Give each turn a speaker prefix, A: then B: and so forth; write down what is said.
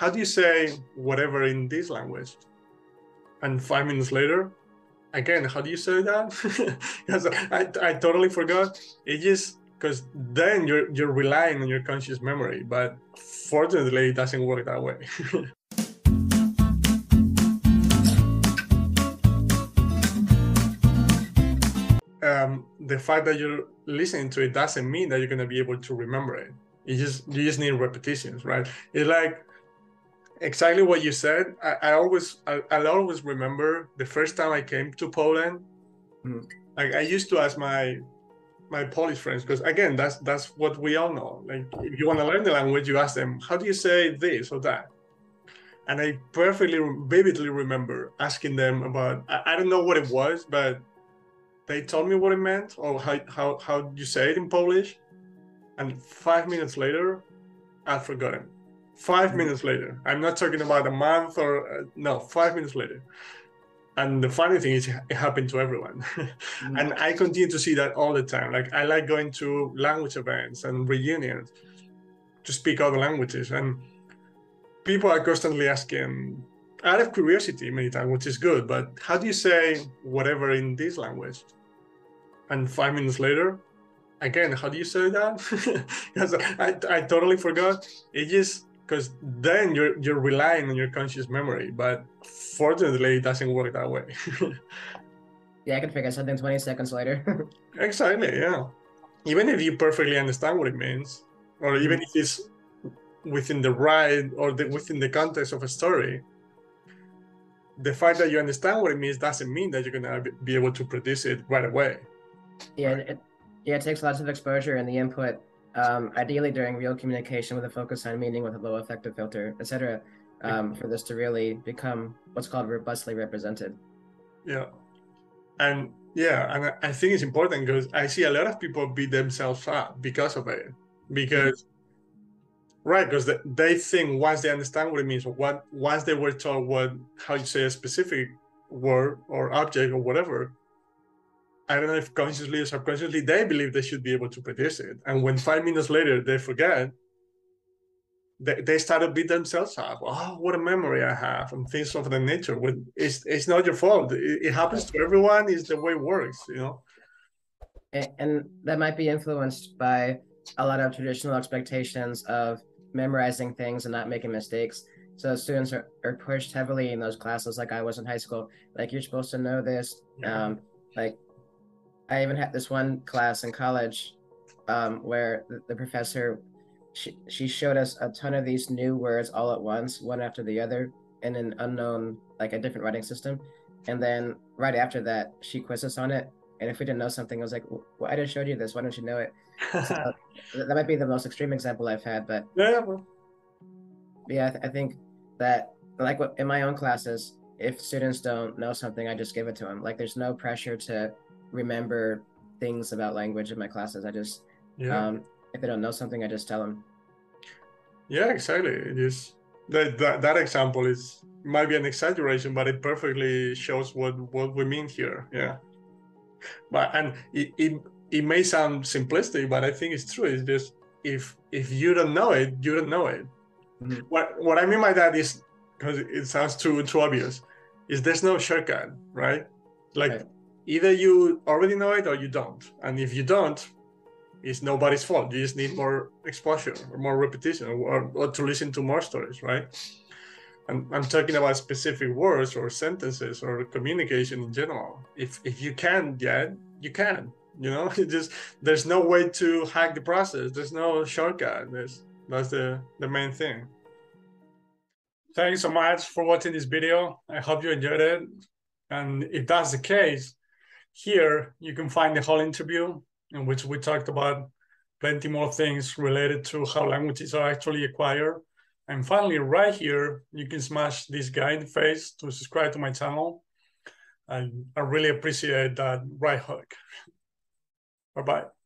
A: how do you say whatever in this language? And five minutes later, again, how do you say that? because I, I totally forgot. It just because then you're you're relying on your conscious memory, but fortunately, it doesn't work that way. um, the fact that you're listening to it doesn't mean that you're going to be able to remember it. You just you just need repetitions, right? It's like exactly what you said. I, I always I, I always remember the first time I came to Poland. Mm. Like I used to ask my my Polish friends because again that's that's what we all know. Like if you want to learn the language, you ask them how do you say this or that. And I perfectly vividly remember asking them about I, I don't know what it was, but they told me what it meant or how how how you say it in Polish. And five minutes later, I'd forgotten. 5 mm-hmm. minutes later, I'm not talking about a month or uh, no, five minutes later. And the funny thing is, it happened to everyone. mm-hmm. And I continue to see that all the time. Like, I like going to language events and reunions to speak other languages. And people are constantly asking, out of curiosity many times, which is good, but how do you say whatever in this language? And five minutes later, again, how do you say that? because I, I totally forgot. It just because then you're you're relying on your conscious memory, but fortunately, it doesn't work that way.
B: yeah, I can figure something 20 seconds later.
A: exactly. Yeah. Even if you perfectly understand what it means, or even mm-hmm. if it's within the right or the, within the context of a story, the fact that you understand what it means doesn't mean that you're gonna be able to produce it right away.
B: Yeah, right? It, yeah, it takes lots of exposure and the input um, ideally during real communication with a focus on meaning with a low affective filter, etc., um, for this to really become what's called robustly represented.
A: Yeah, and yeah, and I think it's important because I see a lot of people beat themselves up because of it, because. Right, because they think once they understand what it means, what once they were taught what how you say a specific word or object or whatever, I don't know if consciously or subconsciously, they believe they should be able to produce it. And when five minutes later they forget, they, they start to beat themselves up. Oh, what a memory I have, and things of that nature. When it's it's not your fault. It, it happens to everyone. It's the way it works, you know.
B: And, that might be influenced by a lot of traditional expectations of memorizing things and not making mistakes. So students are, are pushed heavily in those classes, like I was in high school. Like you're supposed to know this. Yeah. Um, like I even had this one class in college um, where the, the, professor she, she showed us a ton of these new words all at once, one after the other, in an unknown like a different writing system. And then right after that, she quizzed us on it. And if we didn't know something, I was like, well, I just showed you this. Why don't you know it? so, that might be the most extreme example I've had, but
A: yeah, well.
B: yeah, I, th- I think that like what in my own classes, if students don't know something, I just give it to them. Like there's no pressure to remember things about language in my classes. I just, yeah. um, if they don't know something, I just tell them.
A: Yeah, exactly. It is that that, that example is might be an exaggeration, but it perfectly shows what what we mean here. Yeah, but and it it, it may sound simplistic, but I think it's true. It's just if if you don't know it, you don't know it. Mm-hmm. What what I mean by that is because it sounds too too obvious. Is there's no shortcut, right? Like. Right either you already know it or you don't. And if you don't, it's nobody's fault. You just need more exposure or more repetition or, or to listen to more stories, right? And I'm talking about specific words or sentences or communication in general. If if you can yet, you can. You know, it just there's no way to hack the process. There's no shortcut. There's, that's the the main thing. Thanks so much for watching this video. I hope you enjoyed it. And if that's the case, here, you can find the whole interview in which we talked about plenty more things related to how languages are actually acquired. And finally, right here, you can smash this guy in the face to subscribe to my channel. And I really appreciate that right hook. Bye-bye.